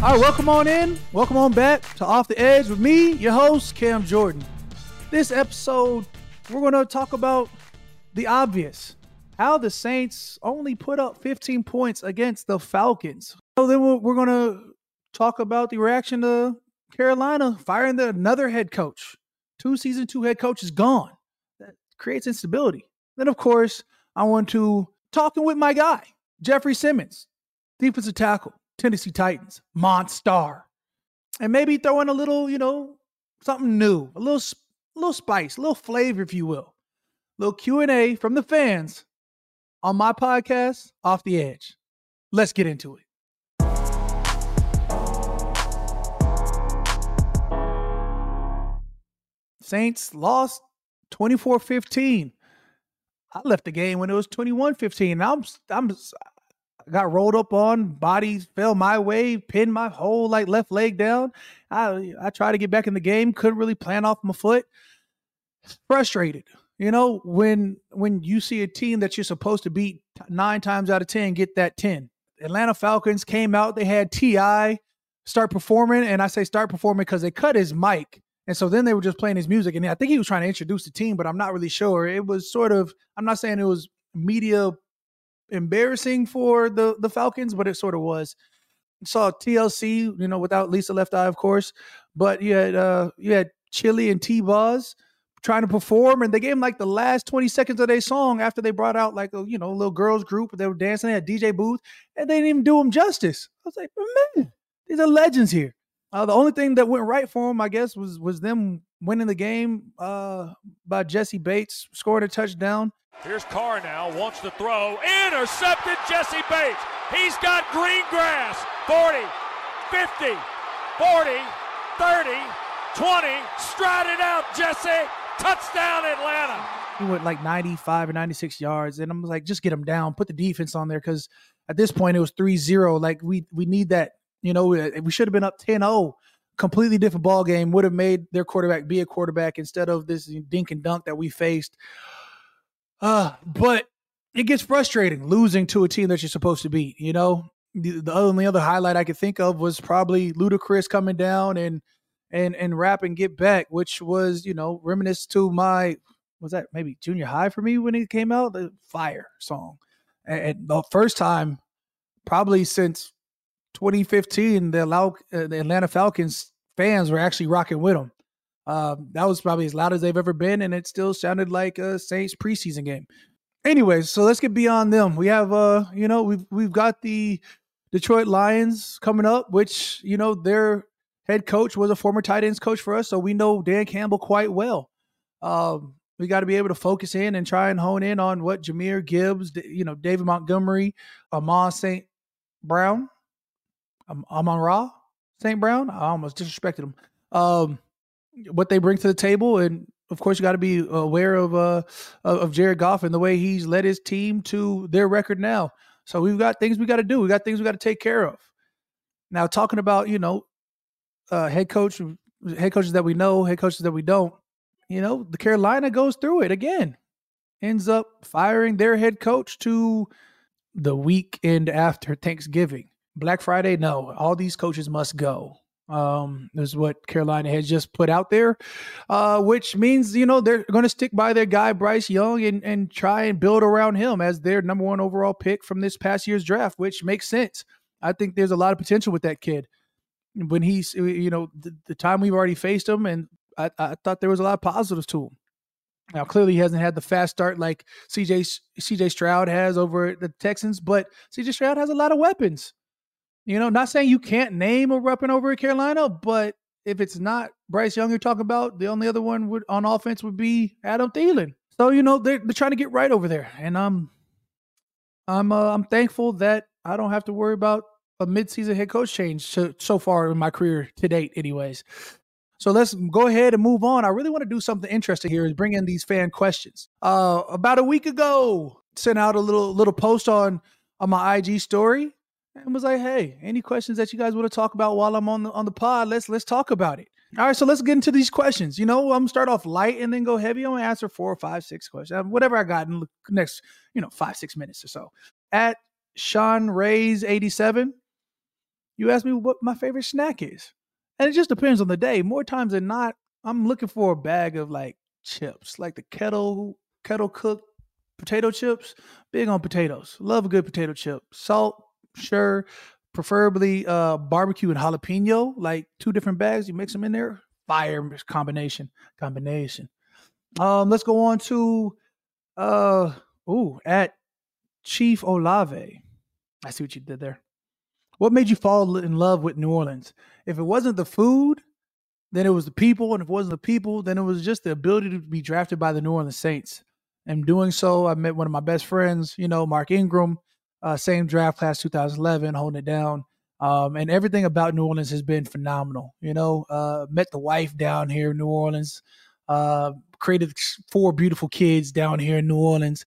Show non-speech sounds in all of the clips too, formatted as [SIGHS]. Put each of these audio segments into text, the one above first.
All right, welcome on in. Welcome on back to Off the Edge with me, your host, Cam Jordan. This episode, we're going to talk about the obvious how the Saints only put up 15 points against the Falcons. So then we're going to talk about the reaction to Carolina firing the, another head coach. Two season two head coach is gone. That creates instability. Then, of course, I want to talking with my guy, Jeffery Simmons, defensive tackle. Tennessee Titans, Monstar. And maybe throw in a little, you know, something new, a little, a little spice, a little flavor, if you will. A little Q&A from the fans on my podcast, Off the Edge. Let's get into it. Saints lost 24-15. I left the game when it was 21-15. I'm I'm got rolled up on, bodies fell my way, pinned my whole like left leg down. I I tried to get back in the game, couldn't really plan off my foot. Frustrated. You know, when when you see a team that you're supposed to beat nine times out of ten, get that 10. Atlanta Falcons came out, they had T.I. start performing, and I say start performing because they cut his mic. And so then they were just playing his music. And I think he was trying to introduce the team, but I'm not really sure. It was sort of, I'm not saying it was media embarrassing for the the Falcons, but it sort of was. Saw TLC, you know, without Lisa Left Eye, of course, but you had uh you had Chili and T Boz trying to perform, and they gave them like the last 20 seconds of their song after they brought out like a you know little girls group. They were dancing at DJ booth, and they didn't even do them justice. I was like, man, these are legends here. Uh, the only thing that went right for them, I guess, was was them winning the game uh, by Jessie Bates scoring a touchdown. Here's Carr now, wants to throw. Intercepted Jessie Bates. He's got green grass. 40, 50, 40, 30, 20. Strided out, Jessie. Touchdown, Atlanta. He went like 95 or 96 yards. And I'm like, just get him down. Put the defense on there because at this point it was 3 0. Like, we, we need that. You know, we should have been up 10 0 completely different ball game would have made their quarterback be a quarterback instead of this dink and dunk that we faced. Uh, but it gets frustrating losing to a team that you're supposed to beat. You know, the, the only other highlight I could think of was probably Ludacris coming down and and and rap and get back, which was you know reminisce to my was that maybe junior high for me when it came out? The Fire song, and, and the first time probably since 2015 the, uh, the Atlanta Falcons fans were actually rocking with them. Um, that was probably as loud as they've ever been, and it still sounded like a Saints preseason game. Anyways, so let's get beyond them. We have, uh, you know, we've we've got the Detroit Lions coming up, which you know their head coach was a former tight ends coach for us, so we know Dan Campbell quite well. Um, we got to be able to focus in and try and hone in on what Jahmyr Gibbs, you know, David Montgomery, Amon St. Brown, Amon Ra St. Brown. I almost disrespected him. Um, what they bring to the table, and of course you got to be aware of uh of Jared Goff and the way he's led his team to their record now. So we've got things we got to do. We got things we got to take care of. Now talking about you know uh, head coach head coaches that we know, head coaches that we don't. You know the Carolina goes through it again, ends up firing their head coach to the weekend after Thanksgiving. Black Friday, no, all these coaches must go um, is what Carolina has just put out there, uh, which means you know they're going to stick by their guy Bryce Young and and try and build around him as their number one overall pick from this past year's draft, which makes sense. I think there's a lot of potential with that kid. When he's you know the, the time we've already faced him, and I, I thought there was a lot of positives to him. Now, clearly, he hasn't had the fast start like CJ CJ Stroud has over the Texans, but CJ Stroud has a lot of weapons. You know, not saying you can't name a weapon over at Carolina, but if it's not Bryce Young you're talking about, the only other one would on offense would be Adam Thielen. So you know they're they're trying to get right over there, and um, I'm uh, I'm thankful that I don't have to worry about a midseason head coach change so, so far in my career to date, anyways. So let's go ahead and move on. I really want to do something interesting here is bring in these fan questions. Uh, about a week ago, sent out a little little post on on my IG story and was like, "Hey, any questions that you guys want to talk about while I'm on the on the pod? Let's let's talk about it." All right, so let's get into these questions. You know, I'm start off light and then go heavy. I'm gonna answer four or five, six questions, uh, whatever I got in the next, you know, five, six minutes or so. At Sean Ray's 87, you asked me what my favorite snack is. And it just depends on the day. More times than not, I'm looking for a bag of like chips, like the kettle kettle cooked potato chips. Big on potatoes. Love a good potato chip. Salt, sure preferably uh, barbecue and jalapeno, like two different bags. You mix them in there. Fire combination. Combination. Um, let's go on to uh ooh, at Chief Olave. I see what you did there. What made you fall in love with New Orleans? If it wasn't the food, then it was the people, and if it wasn't the people, then it was just the ability to be drafted by the New Orleans Saints. And doing so, I met one of my best friends, you know, Mark Ingram, uh, same draft class 2011, holding it down. Um, and everything about New Orleans has been phenomenal. You know, uh, met the wife down here in New Orleans, uh, created four beautiful kids down here in New Orleans.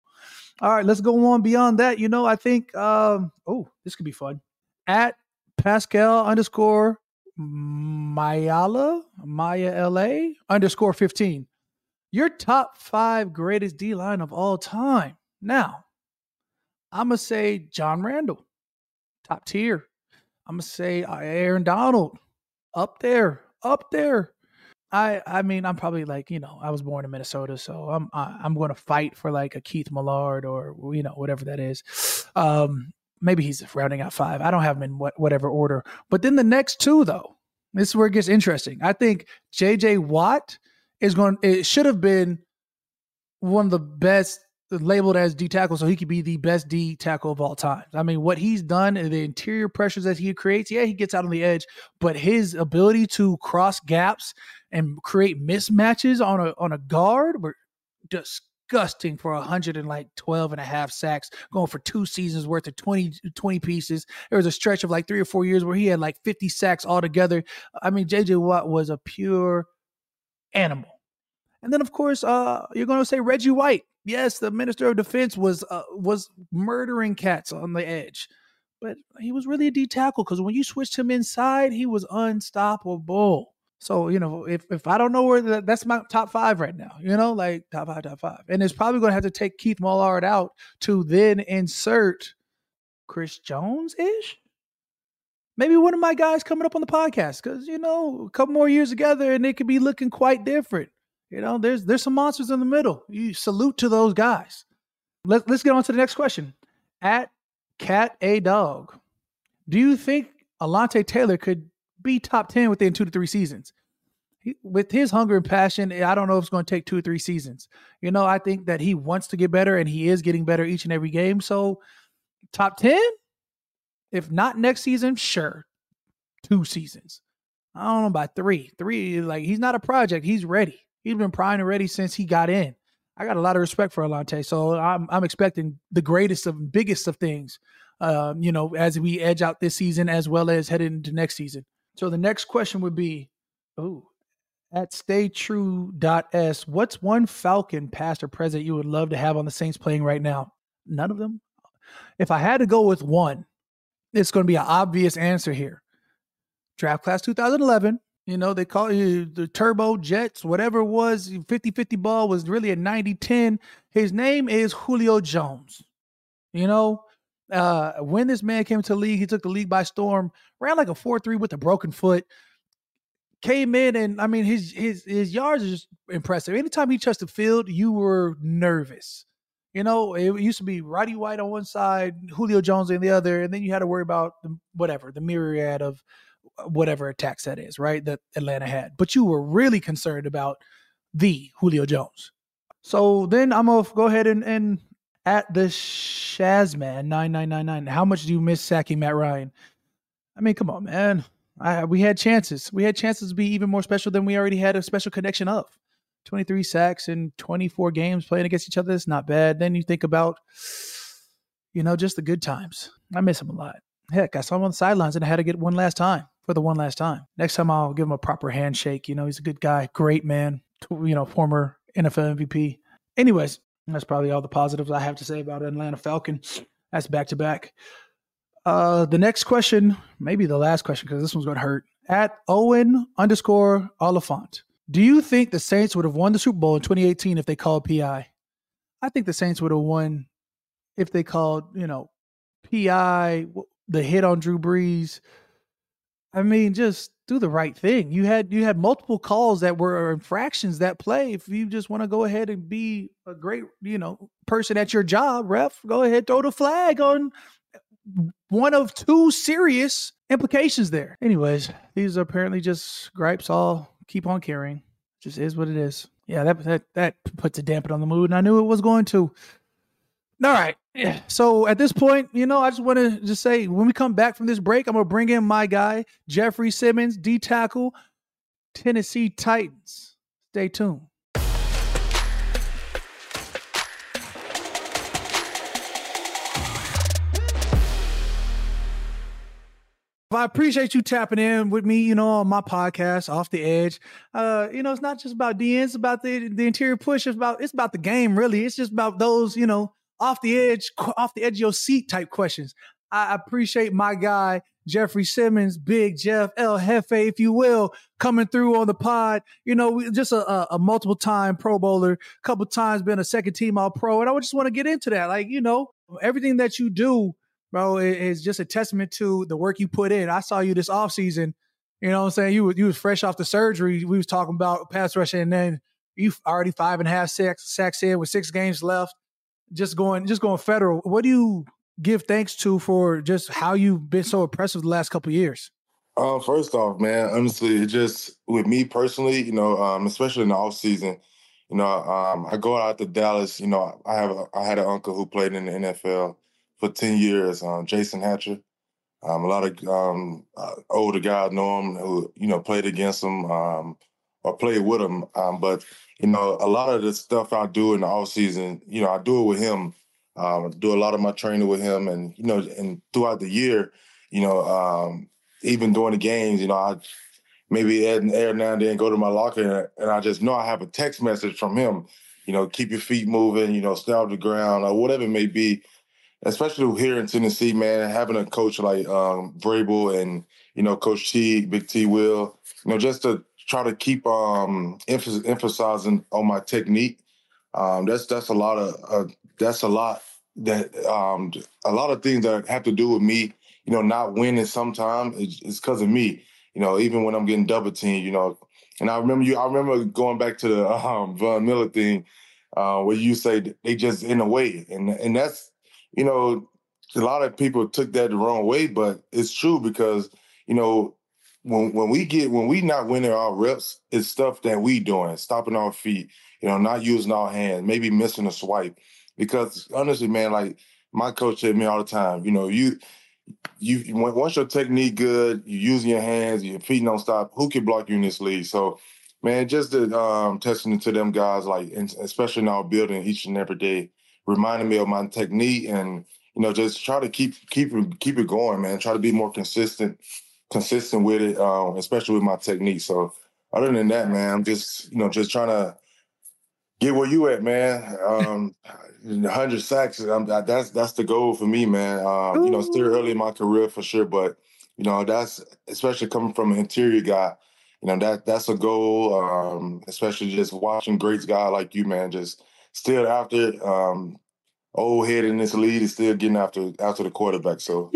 All right, let's go on beyond that. You know, I think, um, oh, this could be fun. At Pascal underscore Mayala, Maya LA underscore 15. Your top five greatest D line of all time. Now, I'm gonna say John Randle, top tier. I'm gonna say uh, Aaron Donald, up there, up there. I I mean I'm probably like you know I was born in Minnesota, so I'm I, I'm going to fight for like a Keith Millard or you know whatever that is. Um, maybe he's rounding out five. I don't have him in what, whatever order. But then the next two though, this is where it gets interesting. I think J.J. Watt is going. It should have been one of the best labeled as D tackle, so he could be the best D tackle of all time. I mean, what he's done, and the interior pressures that he creates, yeah, he gets out on the edge, but his ability to cross gaps and create mismatches on a on a guard were disgusting for 100 and like 12 and a half sacks going for two seasons worth of 20 20 pieces. There was a stretch of like three or four years where he had like 50 sacks altogether. I mean jj watt was a pure animal. And then of course uh you're going to say reggie white yes, the minister of defense was uh, was murdering cats on the edge, but he was really a D tackle because when you switched him inside, he was unstoppable. So you know, if if I don't know where the, that's my top five right now, you know, like top five, top five, and it's probably going to have to take Keith Millard out to then insert Chris Jones ish. Maybe one of my guys coming up on the podcast because you know a couple more years together and it could be looking quite different. You know, there's there's some monsters in the middle. You salute to those guys. Let, let's get on to the next question. At Cat A Dog, do you think Alontae Taylor could be top 10 within two to three seasons? He, with his hunger and passion, eh, I don't know if it's going to take two or three seasons. You know, I think that he wants to get better and he is getting better each and every game. So, top 10? If not next season, sure. Two seasons. I don't know about three. Three, like, he's not a project. He's ready. He's been prying already since he got in. I got a lot of respect for Alontae, so I'm I'm expecting the greatest of biggest of things. Um, you know, as we edge out this season as well as heading into next season. So the next question would be, oh, at stay true dot s, what's one Falcon past or present you would love to have on the Saints playing right now? None of them. If I had to go with one, it's going to be an obvious answer here. Draft class 2011, you know, they call you the turbo jets, whatever it was, 50 50 ball was really a 90 10. His name is Julio Jones. You know, uh, when this man came to the league, he took the league by storm, ran like a 4 3 with a broken foot. Came in and I mean his his his yards are just impressive. Anytime he touched the field, you were nervous. You know, it used to be Roddy White on one side, Julio Jones on the other, and then you had to worry about the, whatever the myriad of whatever attack set is, right? That Atlanta had. But you were really concerned about the Julio Jones. So then I'm gonna go ahead and, and at the Shazman nine nine nine nine. How much do you miss sacking Matt Ryan? I mean, come on, man. I, we had chances. We had chances to be even more special than we already had a special connection of. 23 sacks in 24 games playing against each other. It's not bad. Then you think about, You know, just the good times. I miss him a lot. Heck, I saw him on the sidelines and I had to get one last time for the one last time. Next time I'll give him a proper handshake. You know, he's a good guy, great man, you know, former NFL MVP. Anyways, that's probably all the positives I have to say about Atlanta Falcon. That's back to back. Uh, the next question, maybe the last question, because this one's going to hurt. At Owen underscore Oliphant, do you think the Saints would have won the Super Bowl in 2018 if they called PI? I think the Saints would have won if they called, you know, PI, the hit on Drew Brees. I mean, just do the right thing. You had you had multiple calls that were infractions that play. If you just want to go ahead and be a great, you know, person at your job, ref, go ahead throw the flag on uh, one of two serious implications there. Anyways, these are apparently just gripes. All keep on carrying. Just is what it is. Yeah, that that that puts a dampen on the mood, and I knew it was going to. All right. So at this point, you know, I just want to just say when we come back from this break, I'm gonna bring in my guy Jeffery Simmons, D tackle, Tennessee Titans. Stay tuned. I appreciate you tapping in with me, you know, on my podcast, Off the Edge. Uh, you know, it's not just about DNs, it's about the the interior push. It's about it's about the game, really. It's just about those, you know, off the edge, off the edge of your seat type questions. I appreciate my guy Jeffery Simmons, Big Jeff, El Jefe, if you will, coming through on the pod. You know, just a, a, multiple time Pro Bowler, couple times been a second team All Pro, and I just want to get into that. Like, you know, everything that you do bro, is just a testament to the work you put in. I saw you this off season. You know what I'm saying? You, you was fresh off the surgery. We was talking about pass rushing, and then you already five and a half sacks, sacks in with six games left. Just going, just going federal. What do you give thanks to for just how you've been so impressive the last couple years? Um, first off, man, honestly, it just with me personally, you know, um, especially in the off season, you know, um, I go out to Dallas. You know, I have a, I had an uncle who played in the NFL for 10 years, um, Jason Hatcher. Um, a lot of um, uh, older guys know him who, you know, played against him um, or played with him. But, you know, a lot of the stuff I do in the off season, you know, I do it with him. Um, do a lot of my training with him. And, you know, and throughout the year, you know, um, even during the games, you know, I maybe every now and then go to my locker and I just know I have a text message from him, you know, keep your feet moving, you know, stay off the ground or whatever it may be especially here in Tennessee, man, having a coach like um, Vrabel and you know Coach T, Big T, Will, you know, just to try to keep um, emph- emphasizing on my technique. Um, that's that's a lot of uh, that's a lot that um, a lot of things that have to do with me. You know, not winning sometimes it's because of me. You know, even when I'm getting double teamed, you know. And I remember you. I remember going back to the [LAUGHS] um, Von Miller thing, uh, where you say they just in a way, and and that's you know, a lot of people took that the wrong way, but it's true because, you know, when when we get when we not winning our reps, it's stuff that we doing, stopping our feet, you know, not using our hands, maybe missing a swipe. Because honestly, man, like my coach said me all the time, you know, you you once your technique good, you using your hands, your feet don't stop. Who can block you in this league? So, man, just the um, to them guys, like especially in our building each and every day, reminding me of my technique and you know just try to keep keep keep it going, man. Try to be more consistent consistent with it, um, especially with my technique. So other than that, man, I'm just you know just trying to get where you at, man. Um, 100 sacks, I'm, that's that's the goal for me, man. Um, you know, still early in my career for sure, but you know that's especially coming from an interior guy. You know that that's a goal, um, especially just watching greats guy like you, man. Just still after um, old head in this lead is still getting after after the quarterback. So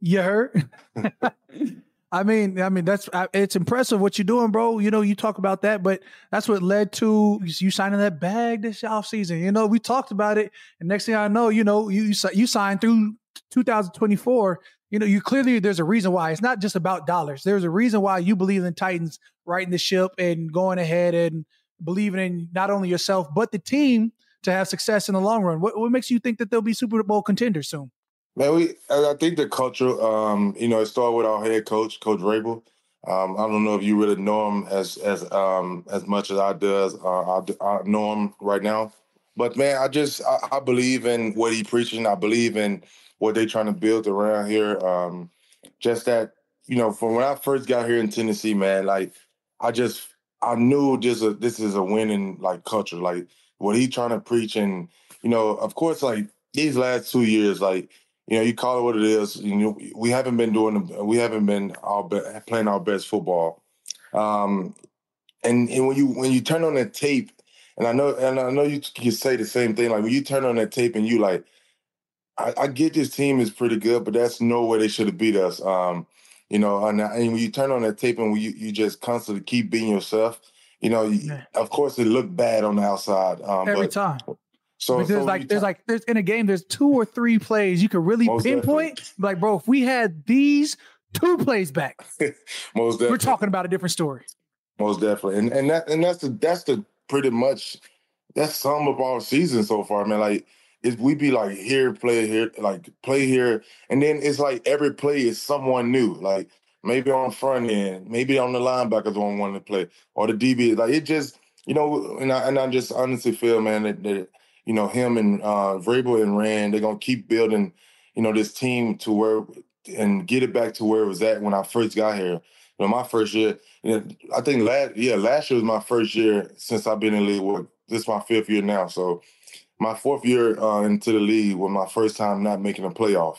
you heard. [LAUGHS] [LAUGHS] I mean, I mean that's it's impressive what you're doing, bro. You know, you talk about that, but that's what led to you signing that bag this off season. You know, we talked about it, and next thing I know, you know, you you signed through 2024. You know, you clearly there's a reason why it's not just about dollars. There's a reason why you believe in Titans righting the ship and going ahead and believing in not only yourself but the team to have success in the long run. What, what makes you think that they'll be Super Bowl contenders soon? Man, we I think the culture, um, you know, it started with our head coach, Coach Vrabel. Um, I don't know if you really know him as as um, as much as I does. Uh, I, I know him right now, but man, I just I, I believe in what he preaching. I believe in what they trying to build around here. Um, just that you know, from when I first got here in Tennessee, man, like I just I knew this a, this is a winning like culture, like what he trying to preach, and you know, of course, like these last two years, like you know, you call it what it is. You know, we haven't been doing, we haven't been our be- playing our best football. Um, and and when you when you turn on that tape, and I know and I know you can say the same thing. Like when you turn on that tape and you like, I, I get this team is pretty good, but that's no way they should have beat us. Um, you know, and, and when you turn on that tape and you you just constantly keep being yourself, you know, yeah. of course it looked bad on the outside um, every but, time. So there's so like there's like there's in a game there's two or three plays you could really pinpoint. Definitely. Like, bro, if we had these two plays back, [LAUGHS] most definitely. we're talking about a different story. Most definitely, and and that and that's the that's the pretty much that's some of our season so far, man. Like is we be like here, play here, like play here, and then it's like every play is someone new. Like maybe on front end, maybe on the linebackers on one to play, or the DB. Like it just, you know, and I and I just honestly feel, man, that, that you know him and uh Vrabel and Ran, they're gonna keep building, you know, this team to where and get it back to where it was at when I first got here. You know, my first year, you know, I think last yeah, last year was my first year since I've been in the league. Well, this is my fifth year now, so my fourth year uh, into the league was my first time not making a playoff.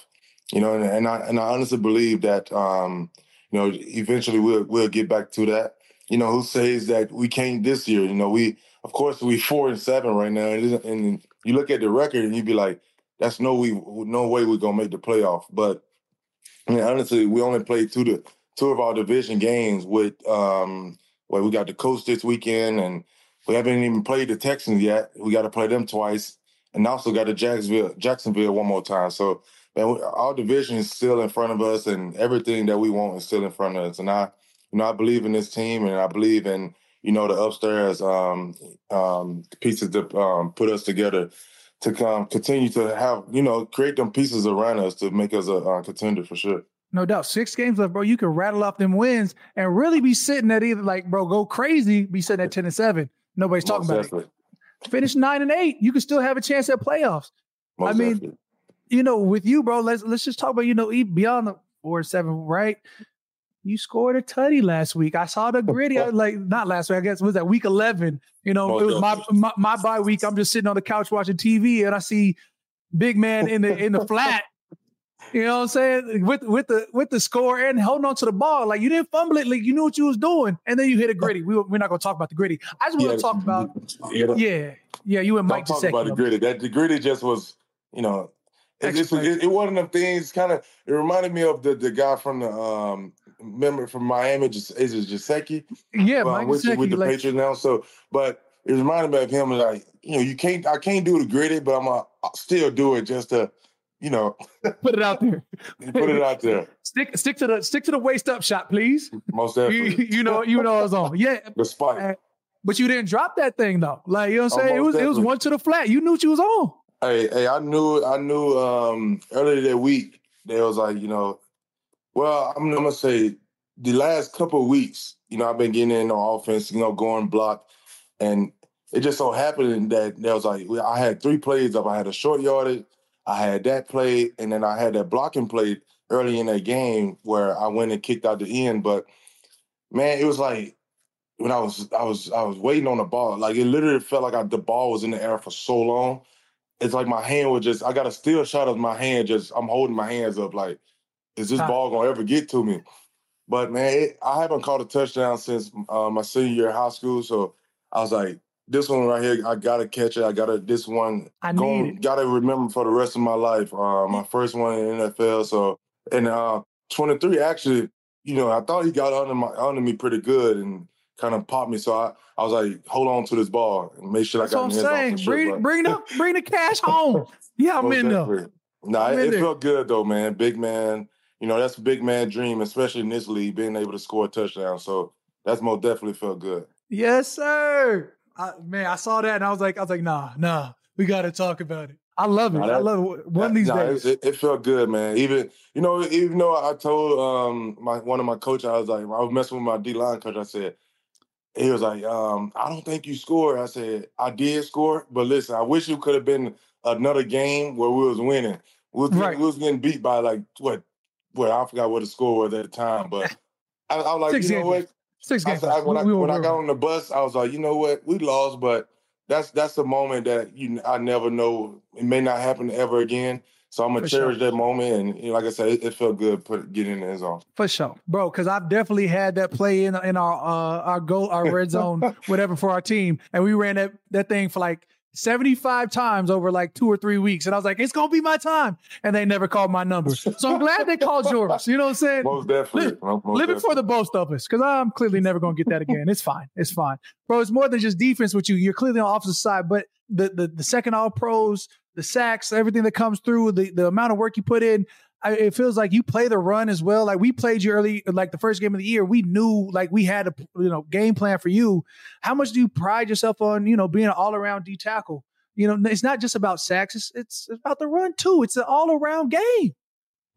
You know, and, and I and I honestly believe that um, you know eventually we'll we'll get back to that. You know, who says that we can't this year? You know, we of course we four and seven right now, and, and you look at the record and you'd be like, that's no we no way we're gonna make the playoff. But I mean, honestly, we only played two to two of our division games with um, well, we got the Colts this weekend and we haven't even played the Texans yet. We got to play them twice, and also got the Jacksonville Jacksonville one more time. So, man, our division is still in front of us, and everything that we want is still in front of us. And I, you know, I believe in this team, and I believe in you know the upstairs um, um, pieces to um, put us together to come continue to have you know create them pieces around us to make us a, a contender for sure. No doubt. Six games left, bro. You can rattle off them wins and really be sitting at either like, bro, go crazy, be sitting at 10 and 7. Nobody's Most talking definitely. about it. Finish nine and eight. You can still have a chance at playoffs. Most I mean, definitely. you know, with you, bro, let's let's just talk about, you know, beyond the four and seven, right? You scored a tutty last week. I saw the gritty. I, like not last week, I guess was that week eleven. You know, it was my, my my bye week. I'm just sitting on the couch watching TV, and I see big man in the in the [LAUGHS] flat you know what I'm saying? With with the with the score and holding on to the ball. Like you didn't fumble it, like you knew what you was doing. And then you hit a gritty. We, we're not gonna talk about the gritty. I just want to talk about yeah, yeah, yeah, you and Mike talk about the gritty. That the gritty just was, you know, it, it, it, it one of things kind of it reminded me of the the guy from the um member from Miami, just is it Gesicki? Yeah, uh, with, with the like, Patriots now. So but it reminded me of him like, you know, you can't I can't do the gritty, but I'm gonna still do it just to you know, [LAUGHS] put it out there. [LAUGHS] put it out there. Stick stick to the stick to the waist up shot, please. Most definitely. You, you know, you know I was on. Yeah. The spike. But you didn't drop that thing though. Like you know what I'm saying? it was definitely. it was one to the flat. You knew what you was on. Hey, hey, I knew I knew um earlier that week they was like, you know, well, I'm gonna say the last couple of weeks, you know, I've been getting in on offense, you know, going block. And it just so happened that there was like I had three plays up. I had a short yardage, I had that play, and then I had that blocking play early in that game where I went and kicked out the end. But man, it was like when I was I was I was waiting on the ball. Like it literally felt like I, the ball was in the air for so long. It's like my hand was just I got a still shot of my hand. Just I'm holding my hands up like, is this ball gonna ever get to me? But man, it, I haven't caught a touchdown since uh, my senior year of high school. So I was like, this one right here, I gotta catch it. I gotta this one. I going, need gotta remember for the rest of my life. Uh, my first one in NFL. So and uh, 23 actually, you know, I thought he got under my under me pretty good and kind of popped me. So I, I was like, hold on to this ball and make sure That's I got what I'm saying. Bring, bring the bring the cash [LAUGHS] home. Yeah, I'm in there. Nah, it, it felt good though, man. Big man. You know, that's a big man dream, especially in this league, being able to score a touchdown. So that's most definitely felt good. Yes, sir. I, man, I saw that and I was like, I was like, nah, nah, we got to talk about it. I love it. Nah, that, I love it. One of these nah, days. It, it, felt good, man. Even you know, even though I told um my one of my coaches, I was like, I was messing with my D line coach. I said, he was like, um, I don't think you scored. I said, I did score, but listen, I wish it could have been another game where we was winning. We was, right. we was getting beat by like what what I forgot what the score was at the time, but I, I was like, Six you know what? Six games. I, when, we, I, when I got on the bus, I was like, you know what? We lost, but that's that's the moment that you I never know. It may not happen ever again. So I'm gonna For cherish sure. that moment, and you know, like I said, it, it, felt good put getting in the end zone. For sure, bro. Because I've definitely had that play in in our uh, our goal, our red zone, [LAUGHS] whatever for our team, and we ran that that thing for like 75 times over like two or three weeks. And I was like, it's going to be my time. And they never called my number. So I'm glad they called yours. You know what I'm saying? Most definitely. Live, most live definitely. for the both of us because I'm clearly never going to get that again. It's fine. It's fine. Bro, it's more than just defense with you. You're clearly on the opposite side, but the, the, the second all pros, the sacks, everything that comes through, the, the amount of work you put in, I, it feels like you play the run as well. Like we played you early, like the first game of the year. We knew like we had a you know game plan for you. How much do you pride yourself on you know being an all around D tackle? You know, it's not just about sacks; it's, it's about the run too. It's an all around game.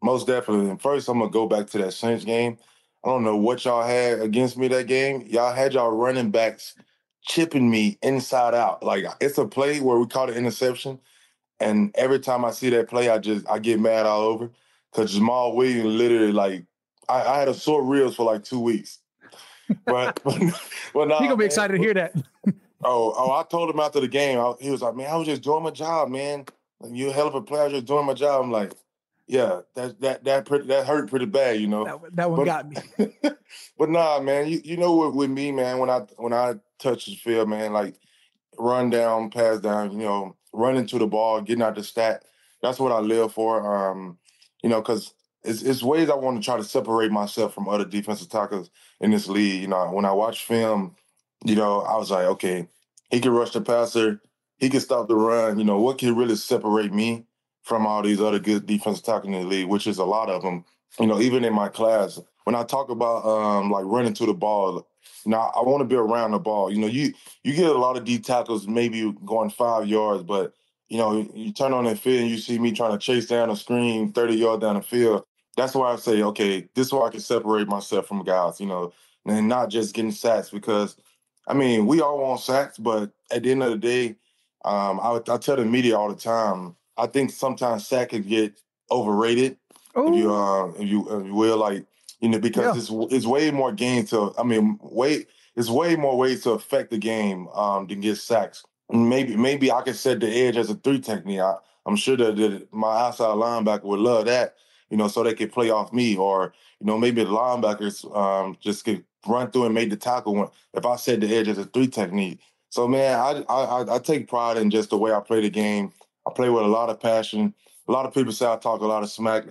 Most definitely. And first, I'm gonna go back to that Saints game. I don't know what y'all had against me that game. Y'all had y'all running backs chipping me inside out. Like it's a play where we caught an interception, and every time I see that play, I just I get mad all over because Jamaal Williams literally like I, I, had a sore ribs for like two weeks. But [LAUGHS] but, but nah, he gonna be excited to hear that. [LAUGHS] Oh, oh! I told him after the game. I, he was like, "Man, I was just doing my job, man. Like, you a hell of a player, just doing my job." I'm like, "Yeah, that that that pretty, that hurt pretty bad, you know." That, that one but, got me. [LAUGHS] but nah, man, you you know what with me, man, when I when I touch the field, man, like run down, pass down, you know, running to the ball, getting out the stat. That's what I live for. Um, you know, because it's, it's ways I want to try to separate myself from other defensive tackles in this league. You know, when I watch film, you know, I was like, okay, he can rush the passer. He can stop the run. You know, what can really separate me from all these other good defensive tackles in the league, which is a lot of them. You know, even in my class, when I talk about um, like running to the ball, you know, I, I want to be around the ball. You know, you you get a lot of D tackles maybe going five yards, but you know, you turn on the field and you see me trying to chase down a screen 30 yards down the field. That's why I say, okay, this is why I can separate myself from guys, you know, and not just getting sacks because I mean, we all want sacks, but at the end of the day, um, I, I tell the media all the time. I think sometimes sack can get overrated. If you, uh, if you, if you will, like you know, because yeah. it's it's way more game to. I mean, way it's way more ways to affect the game um, than get sacks. Maybe maybe I could set the edge as a three technique. I, am sure that, that my outside linebacker would love that, you know, so they could play off me, or you know, maybe the linebackers um, just could run through and make the tackle one if I set the edge as a three technique. So man, I, I I take pride in just the way I play the game. I play with a lot of passion. A lot of people say I talk a lot of smack,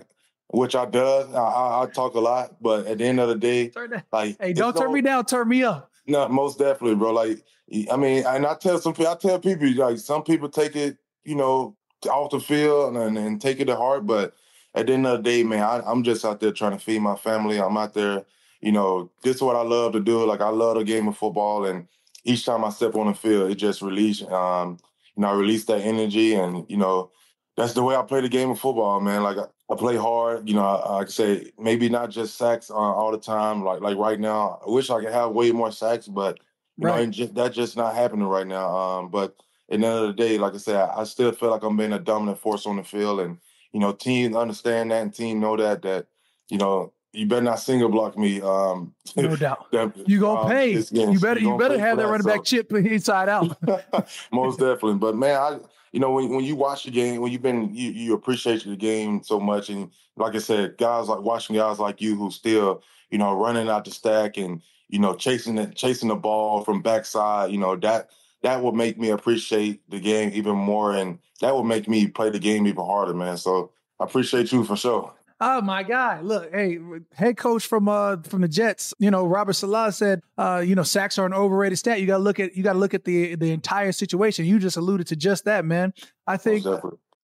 which I does. I, I, I talk a lot, but at the end of the day, like hey, don't turn me down, turn me up. No, most definitely, bro. Like I mean, and I tell some people, I tell people like some people take it, you know, off the field and, and take it to heart, but at the end of the day, man, I, I'm just out there trying to feed my family. I'm out there you know, this is what I love to do. Like I love the game of football, and each time I step on the field, it just release, um, you know, I release that energy, and you know, that's the way I play the game of football, man. Like I, I play hard. You know, I, I say maybe not just sacks uh, all the time. Like like right now, I wish I could have way more sacks, but you right. know, just, that's just not happening right now. Um, but at the end of the day, like I said, I, I still feel like I'm being a dominant force on the field, and you know, teams understand that, and team know that that you know you better not single block me. Um, no [LAUGHS] doubt. That, you gonna um, pay. You better you, you better have that running back chip [LAUGHS] inside out. [LAUGHS] Most definitely. But man, I you know when when you watch the game, when you've been you you appreciate the game so much, and like I said, guys like watching guys like you who still you know running out the stack and you know chasing it chasing the ball from backside. You know that that would make me appreciate the game even more, and that would make me play the game even harder, man. So I appreciate you for sure. Oh my God! Look, hey, head coach from uh from the Jets, you know Robert Saleh said, uh, you know sacks are an overrated stat. You got to look at you got to look at the the entire situation. You just alluded to just that, man. I think,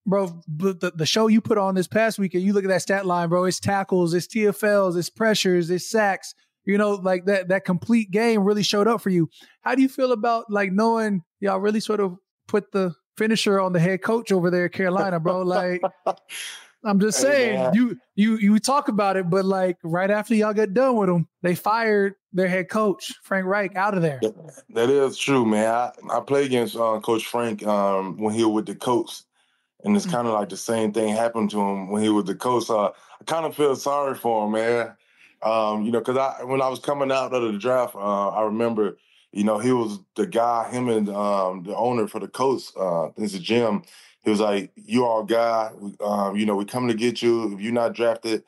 bro, the the show you put on this past weekend, you look at that stat line, bro. It's tackles, it's TFLs, it's pressures, it's sacks. You know, like that that complete game really showed up for you. How do you feel about like knowing y'all really sort of put the finisher on the head coach over there at Carolina, bro? Like. [LAUGHS] I'm just saying, you you you talk about it, but like right after y'all got done with them, they fired their head coach Frank Reich out of there. that is true, man. I, I played against uh, Coach Frank um, when he was with the Colts, and it's mm-hmm. kind of like the same thing happened to him when he was the coach. Uh, I kind of feel sorry for him, man. Um, you know, because I when I was coming out of the draft, uh, I remember, you know, he was the guy, him and um, the owner for the Colts, uh, this is Jim. He was like, "You are a guy. Um, you know, we coming to get you. If you're not drafted."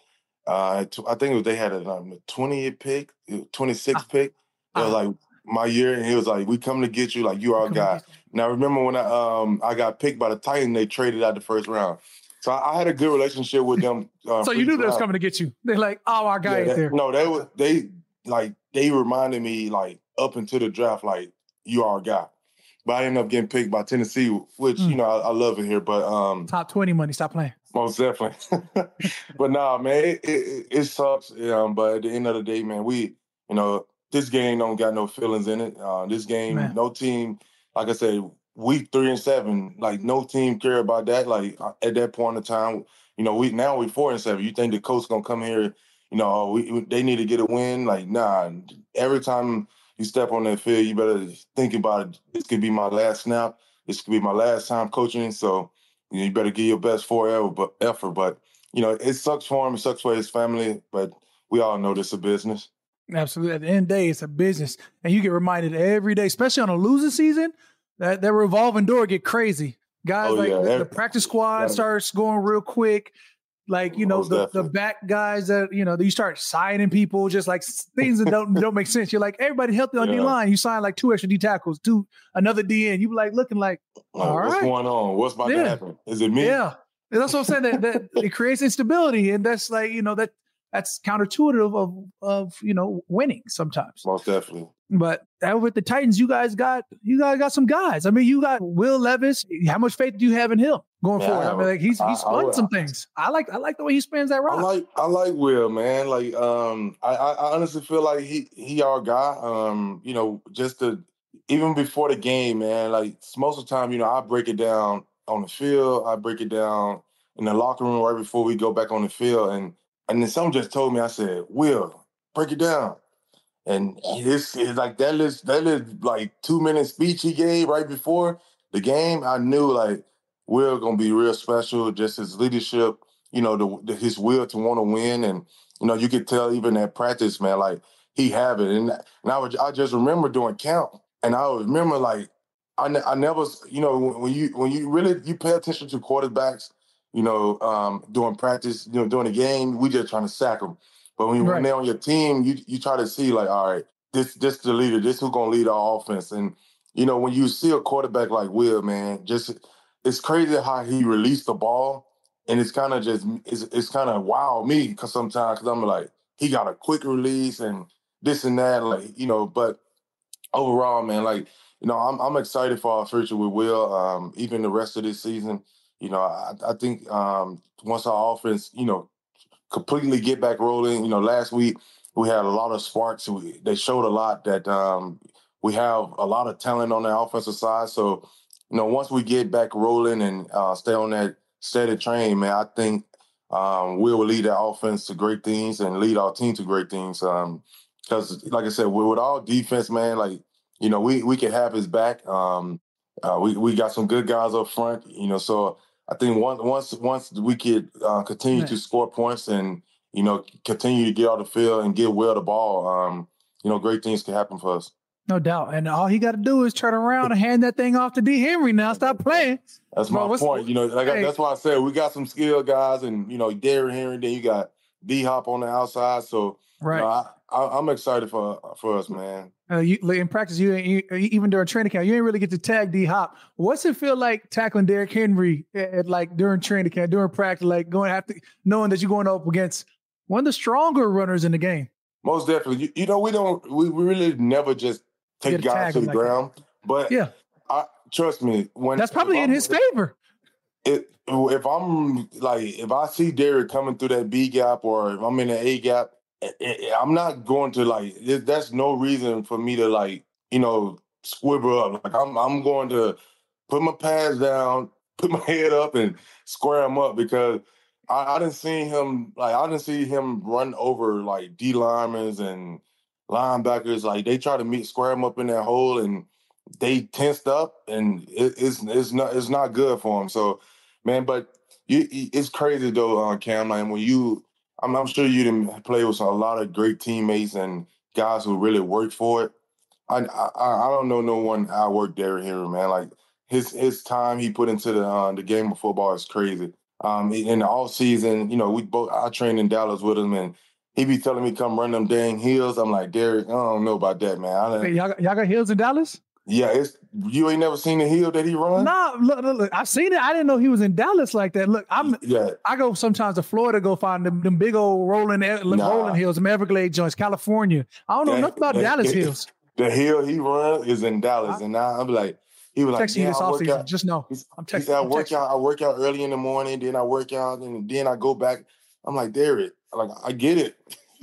Uh, I think it was they had a um, 20th pick, 26th uh, pick. It was uh, like my year, and he was like, "We come to get you, like you are a guy." Now remember when I um I got picked by the Titans, they traded out the first round. So I, I had a good relationship with them. Uh, so you knew they was coming to get you. They're like, "Oh, our guy yeah, is there." No, they were they like they reminded me like up until the draft, like you are a guy. But I ended up getting picked by Tennessee, which mm. you know I, I, love it here. But um top twenty money, stop playing. Most definitely. [LAUGHS] but nah, man, it, it, it sucks. Um, but at the end of the day, man, we, you know, this game don't got no feelings in it. Uh, this game, man. no team, like I said, week three and seven, like no team care about that. Like uh, at that point in time, you know, we now we four and seven. You think the coach gonna come here? You know, we, they need to get a win. Like nah, every time you step on that field, you better think about it. This could be my last snap. This could be my last time coaching. So you, know, you better give your best forever, but effort. But you know, it sucks for him. It sucks for his family. But we all know this is a business. Absolutely. At the end of the day, it's a business, and you get reminded every day, especially on a losing season, that that revolving door get crazy. Guys oh, like yeah. the, the, practice squad yeah. starts going real quick. Like you know the, the back guys that you know you start signing people just like things that don't don't make sense. You're like everybody healthy on yeah. D line. You sign like two extra D tackles, two another D N. You like looking like all what's right. going on? What's about yeah. to happen? Is it me? Yeah, and that's what I'm saying. That, that it creates instability, and that's like you know that that's counterintuitive of of you know winning sometimes. Most definitely. But with the Titans, you guys got you guys got some guys. I mean, you got Will Levis. How much faith do you have in him going yeah, forward? I mean, like he's he's spun some things. I like I like the way he spins that rock. I like I like Will, man. Like um, I, I honestly feel like he he our guy. Um, you know, just to even before the game, man. Like most of the time, you know, I break it down on the field. I break it down in the locker room right before we go back on the field, and and then someone just told me, I said, Will, break it down. And it's, it's like that is that is like two minute speech he gave right before the game. I knew like Will gonna be real special. Just his leadership, you know, the, the his will to want to win, and you know, you could tell even at practice, man, like he have it. And and I would I just remember doing camp, and I remember like I, ne- I never, you know, when you when you really you pay attention to quarterbacks, you know, um, doing practice, you know, during the game, we just trying to sack them. But when, right. when they're on your team, you you try to see like, all right, this this the leader, this who's gonna lead our offense. And you know, when you see a quarterback like Will, man, just it's crazy how he released the ball, and it's kind of just it's it's kind of wow me because sometimes because I'm like he got a quick release and this and that, like you know. But overall, man, like you know, I'm I'm excited for our future with Will. Um, even the rest of this season, you know, I, I think um, once our offense, you know, completely get back rolling. You know, last week we had a lot of sparks. We, they showed a lot that um, we have a lot of talent on the offensive side. So, you know, once we get back rolling and uh, stay on that steady train, man, I think um, we will lead our offense to great things and lead our team to great things. Because, um, like I said, with our defense, man, like you know, we we can have his back. Um, uh, we we got some good guys up front. You know, so I think once once once we could uh, continue right. to score points and you know continue to get out the field and get well the ball, um, you know, great things can happen for us. No doubt, and all he got to do is turn around and hand that thing off to D. Henry. Now [LAUGHS] stop playing. That's Bro, my point. You know, like hey. that's why I said we got some skill guys, and you know, Derrick Henry. Then you got D Hop on the outside. So right, you know, I, I, am excited for for us, man. Uh, you, in practice, you, you, even during training camp, you ain't really get to tag D Hop. What's it feel like tackling Derrick Henry at, at, like during training camp, during practice, like going after knowing that you're going up against one of the stronger runners in the game? Most definitely. You, you know, we don't we, we really never just take guys to the like ground, that. but yeah, I, trust me. When that's probably in his favor. It, if I'm like if I see Derrick coming through that B gap or if I'm in the A gap, I'm not going to like. That's no reason for me to like, you know, squibble up. Like I'm, I'm going to put my pads down, [LAUGHS] put my head up, and square him up because I, I didn't see him like I didn't see him run over like D linemen and linebackers, like they try to meet square him up in that hole, and they tensed up, and it, it's it's not it's not good for them. So, man, but you, it's crazy though, uh, Cam. Like when you, I'm, I'm sure you didn't play with a lot of great teammates and guys who really worked for it. I I, I don't know no one I worked Derrick Henry, man. Like his his time he put into the uh, the game of football is crazy. Um, in the off season, you know, we both I trained in Dallas with him, and he be telling me come run them dang hills. I'm like Derrick, I don't know about that, man. I Hey, y'all, y'all got hills in Dallas? Yeah, it's you ain't never seen the hill that he run. No, look, look, look, I've seen it. I didn't know he was in Dallas like that. Look, I'm Yeah, I go sometimes to Florida go find them, them big old rolling eh, Nah. rolling hills, them Everglades joints, California. I don't know That- nothing about that- Dallas hills. the hill he run is in Dallas, and now I'm like, he was like, yeah, this I work offseason. out. Just know. I'm He texting. said, I I'm work texting. out, I work out early in the morning, then I work out, and then I go back. I'm like, Derrick, like I get it.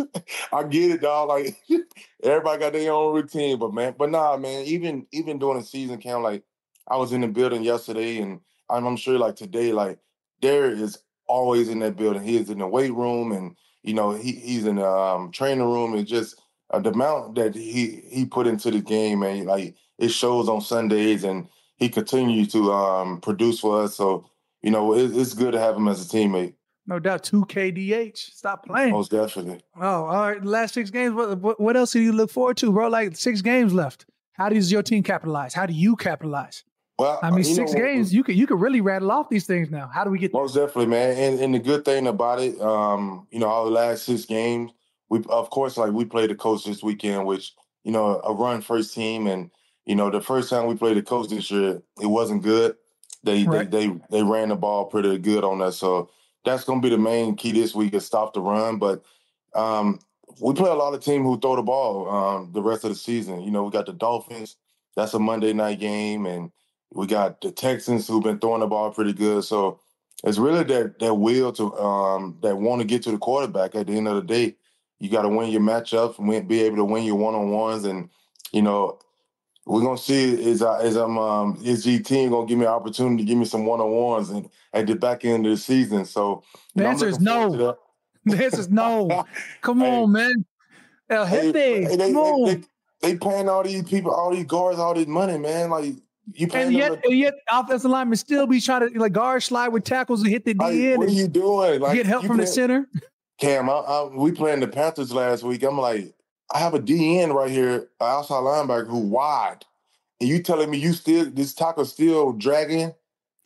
[LAUGHS] I get it, dog. Like [LAUGHS] everybody got their own routine, but man, but nah, man, even even during the season camp, like I was in the building yesterday and I'm, I'm sure like today, like Derrick is always in that building. He is in the weight room and you know, he he's in the um, training room and just uh, the amount that he he put into the game, man, like it shows on Sundays and he continues to um, produce for us. So, you know, it, it's good to have him as a teammate. No doubt. Two KDH. Stop playing. Most definitely. Oh, all right. Last six games. What, what, what else do you look forward to, bro? Like six games left. How does your team capitalize? How do you capitalize? Well, I mean, six know, games. You could you could really rattle off these things now. How do we get there? Most definitely, man. And and the good thing about it, um, you know, our last six games, we of course like we played the Colts this weekend, which, you know, a run first team. And, you know, the first time we played the Colts this year, it wasn't good. They Right. they, they they ran the ball pretty good on us. So that's gonna be the main key this week is stop the run. But um we play a lot of teams who throw the ball um the rest of the season. You know, we got the Dolphins, that's a Monday night game, and we got the Texans who've been throwing the ball pretty good. So it's really that that will to um that want to get to the quarterback at the end of the day. You got to win your matchups and win, be able to win your one on ones, and you know we're gonna see is I is I'm um is G team gonna give me an opportunity to give me some one on ones and at the back end of the season. So The know, [LAUGHS] answer is no. to This is no. Come Hey, on, man. El Jefe. hey, they, Come on. they, they, they paying all these people, all these guards, all this money, man. Like you paying and yet, and yet, offensive linemen still be trying to like guard slide with tackles and hit the like, D in what are you doing? Like get help from the center. Cam, I, I, we playing the Panthers last week. I'm like, I have a DN right here, an outside linebacker who wide, and you telling me you still this tackle still dragging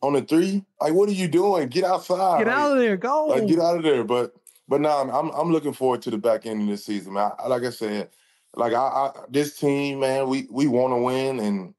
on the three? Like, what are you doing? Get outside. Get like, out of there. Go. Like, get out of there. But but now I'm, I'm I'm looking forward to the back end of this season, man. I, like I said, like I, I this team, man, we we want to win, and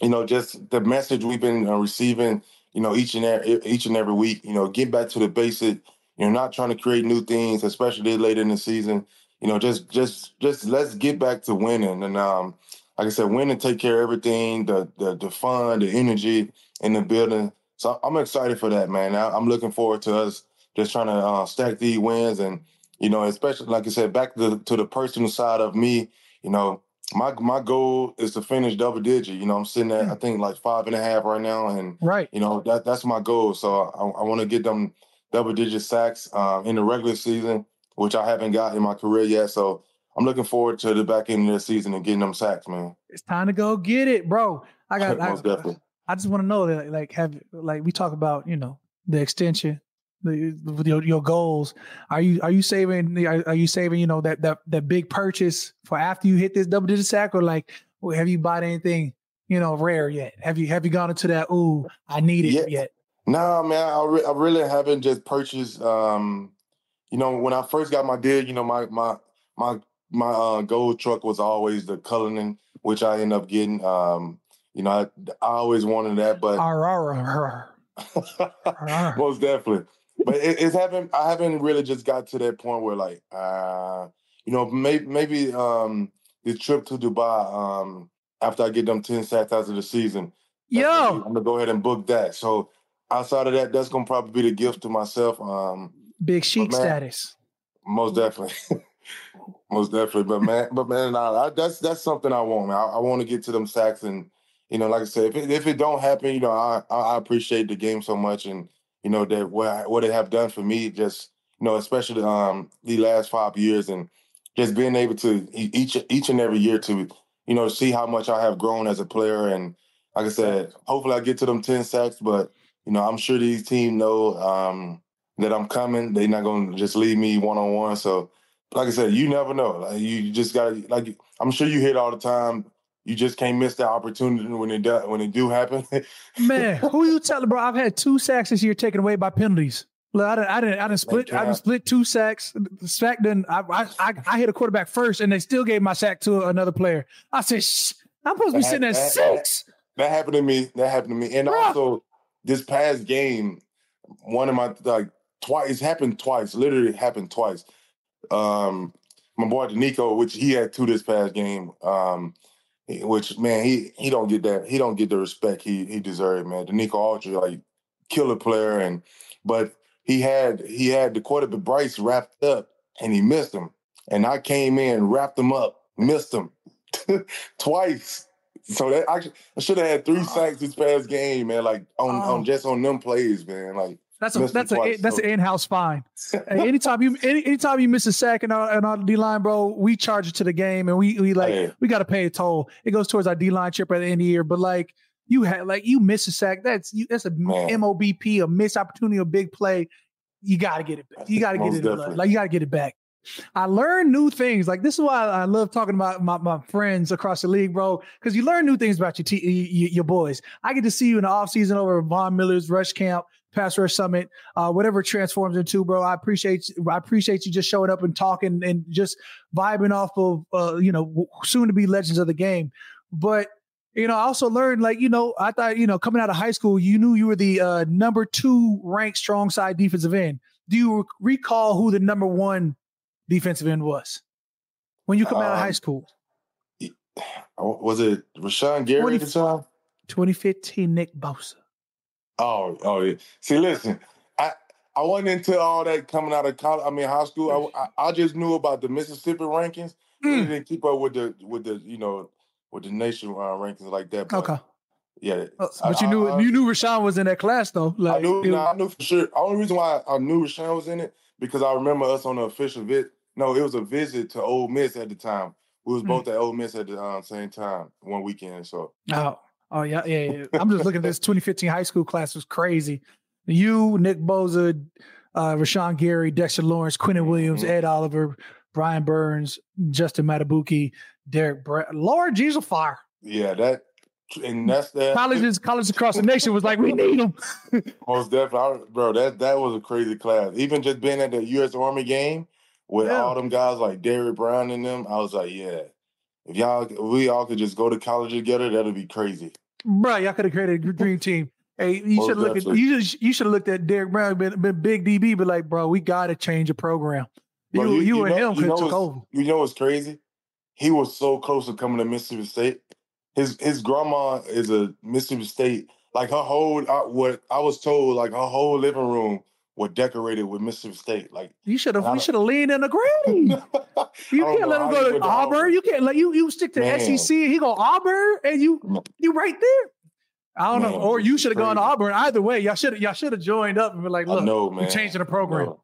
you know, just the message we've been uh, receiving, you know, each and every each and every week, you know, get back to the basic. You're not trying to create new things, especially later in the season. You know, just just just let's get back to winning. And um, like I said, win and take care of everything, the the the fun, the energy in the building. So I'm excited for that, man. I, I'm looking forward to us just trying to uh, stack these wins and you know, especially like I said, back to to the personal side of me, you know, my my goal is to finish double digit. You know, I'm sitting at I think like five and a half right now, and right. you know that that's my goal. So I, I want to get them double digit sacks uh, in the regular season, which I haven't got in my career yet. So I'm looking forward to the back end of the season and getting them sacks, man. It's time to go get it, bro. I got. [LAUGHS] Most I, definitely. I just want to know that, like, have like we talk about, you know, the extension, the your, your goals. Are you are you saving? Are, are you saving? You know that that that big purchase for after you hit this double digit sack, or like, have you bought anything? You know, rare yet? Have you have you gone into that? Ooh, I need it Yeah. yet. Nah, man, I, re- I really haven't just purchased. Um, you know, when I first got my deal, you know, my my my my uh, gold truck was always the Cullinan, which I ended up getting. Um, you know, I, I always wanted that, but Arr, arr, arr, arr. [LAUGHS] most definitely. But it, it's haven't. I haven't really just got to that point where like, uh, you know, maybe maybe um, the trip to Dubai. Um, after I get them ten sacks after the season, that's gonna be- Yo, I'm gonna go ahead and book that. So outside of that, that's gonna probably be the gift to myself. Um, big chic man, status. most definitely, [LAUGHS] most definitely. But man, but man, nah, I, that's that's something I want. Man. I, I want to get to them sacks, and you know, like I said, if it, if it don't happen, you know, I I I appreciate the game so much, and you know that what I- what it have done for me, just you know, especially um the last five years, and just being able to each each and every year to you know see how much I have grown as a player, and like I said, hopefully I get to them ten sacks. But you know, I'm sure these teams know um, that I'm coming. They're not going to just leave me one on one. So, like I said, you never know. Like you just got to like. I'm sure you hit all the time. You just can't miss that opportunity when it do, when it do happen. Man, [LAUGHS] who you telling, bro? I've had two sacks this year taken away by penalties. Look, I didn't, I didn't, I didn't split. I didn't split two sacks. The sack then I, I, I, hit a quarterback first, and they still gave my sack to another player. I said, Shh, I'm supposed to be sitting at six. That happened to me. That happened to me, and Bro. also this past game, one of my like twice. It's happened twice. Literally happened twice. Um, my boy Nico, which he had two this past game. Um, which man, he he don't get that. He don't get the respect he he deserved, man. Denico Autry, like killer player, and but he had he had the quarterback Bryce wrapped up and he missed him. And I came in, wrapped him up, missed him [LAUGHS] twice. So that I, I should have had three sacks this past game, man. Like on, oh. on just on them plays, man. Like that's a that's a that's an in-house fine. [LAUGHS] anytime you any, anytime you miss a sack in our in our D line, bro, we charge it to the game, and we we like we got to pay a toll. It goes towards our D line chip at the end of the year. But like you had like you miss a sack, that's you that's a Man. MOBP, a missed opportunity, a big play. You got to get it. Back. You got to get it. Definitely. Like you got to get it back. I learn new things. Like this is why I love talking about my, my friends across the league, bro. Because you learn new things about your, t- your boys. I get to see you in the off season over Von Miller's rush camp, pass rush summit, uh, whatever it transforms into, bro. I appreciate I appreciate you just showing up and talking and just vibing off of uh, you know soon to be legends of the game. But you know, I also learned like, you know, I thought, you know, coming out of high school, you knew you were the uh, number two ranked strong side defensive end. Do you recall who the number one defensive end was when you come um, out of high um, school? [SIGHS] Was it Rashan Gary 20, at the time? 2015 Nick Bosa. Oh, oh yeah. See, listen, I I wasn't into all that coming out of college. I mean, high school. I, I, I just knew about the Mississippi rankings. Mm. didn't keep up with the with the you know with the nation rankings like that. But, okay. Yeah, uh, but I, you knew I, you knew Rashan was in that class though. Like, I knew, no, I knew for sure. The only reason why I knew Rashan was in it because I remember us on the official visit. No, it was a visit to Ole Miss at the time. We was mm. both at Ole Miss at the um, same time one weekend. So oh, oh yeah, yeah, yeah. [LAUGHS] I'm just looking at this 2015 high school class was crazy. You, Nick Bosa, uh, Rashan Gary, Dexter Lawrence, Quinnen Williams, mm-hmm. Ed Oliver, Brian Burns, Justin Madubuike, Derek Brett, Lord Jesus fire. Yeah, that and that's that. Colleges, colleges across the nation was like, we need them. [LAUGHS] Most definitely, bro. That that was a crazy class. Even just being at the U.S. Army game with yeah. all them guys like Derrick Brown and them, I was like, yeah. If y'all, we all could just go to college together, that'd be crazy. Bro, y'all could have created a dream [LAUGHS] team. Hey, you should look at you. Should, you should have looked at Derrick Brown, been, been big DB, but like, bro, we got to change the program. Bro, you, you, you, and know, him could took over. You know what's crazy? He was so close to coming to Mississippi State. His his grandma is a Mississippi State. Like her whole uh, what I was told, like her whole living room was decorated with Mississippi State. Like you should have, you should have leaned in the green. [LAUGHS] you can't let him go to Auburn. You can't let you you stick to Man. SEC. He go Auburn, and you you right there. I don't man, know. Or you should have gone to Auburn. Either way, y'all should y'all should have joined up and been like, look, know, we're changing the program.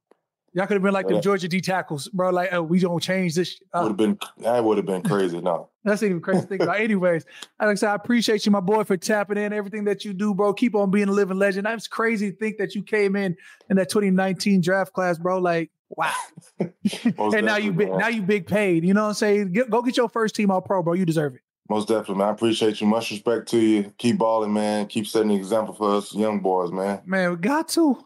Y'all could have been like the Georgia D tackles, bro. Like, oh, we don't change this. Uh, would have been that would have been [LAUGHS] crazy. No, that's even crazy thing. About. Anyways, Alex, I appreciate you, my boy, for tapping in everything that you do, bro. Keep on being a living legend. That's crazy to think that you came in in that 2019 draft class, bro. Like, wow. [LAUGHS] and now you big, now you big paid. You know what I'm saying? Get, go get your first team all pro, bro. You deserve it. Most definitely, man. I appreciate you. Much respect to you. Keep balling, man. Keep setting the example for us young boys, man. Man, we got to.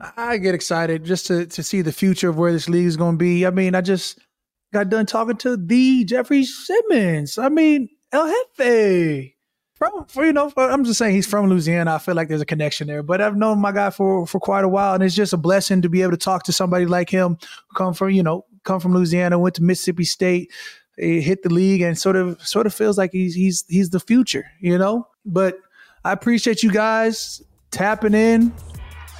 I get excited just to to see the future of where this league is going to be. I mean, I just got done talking to the Jeffery Simmons. I mean, El Jefe. from, for, you know, I'm just saying he's from Louisiana. I feel like there's a connection there. But I've known my guy for for quite a while, and it's just a blessing to be able to talk to somebody like him, come from you know, come from Louisiana, went to Mississippi State, eh, hit the league, and sort of sort of feels like he's he's he's the future, you know. But I appreciate you guys tapping in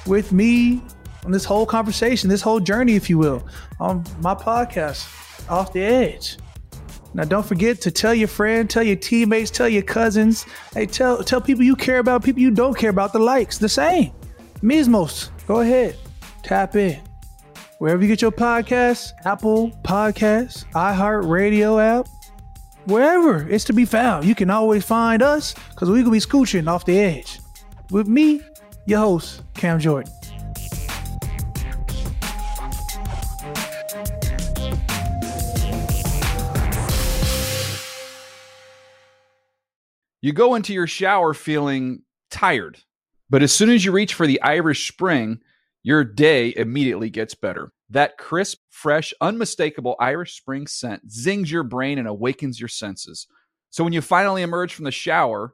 with me on this whole conversation, this whole journey, if you will, on my podcast, Off the Edge. Now, don't forget to tell your friend, tell your teammates, tell your cousins. Hey, tell tell people you care about, people you don't care about. The likes, the same. Mismos, go ahead, tap in. Wherever you get your podcasts, Apple Podcasts, iHeartRadio app, wherever it's to be found, you can always find us because we're gonna be scooching off the edge with me, your host, Cam Jordan. You go into your shower feeling tired, but as soon as you reach for the Irish Spring, your day immediately gets better. That crisp, fresh, unmistakable Irish Spring scent zings your brain and awakens your senses. So when you finally emerge from the shower,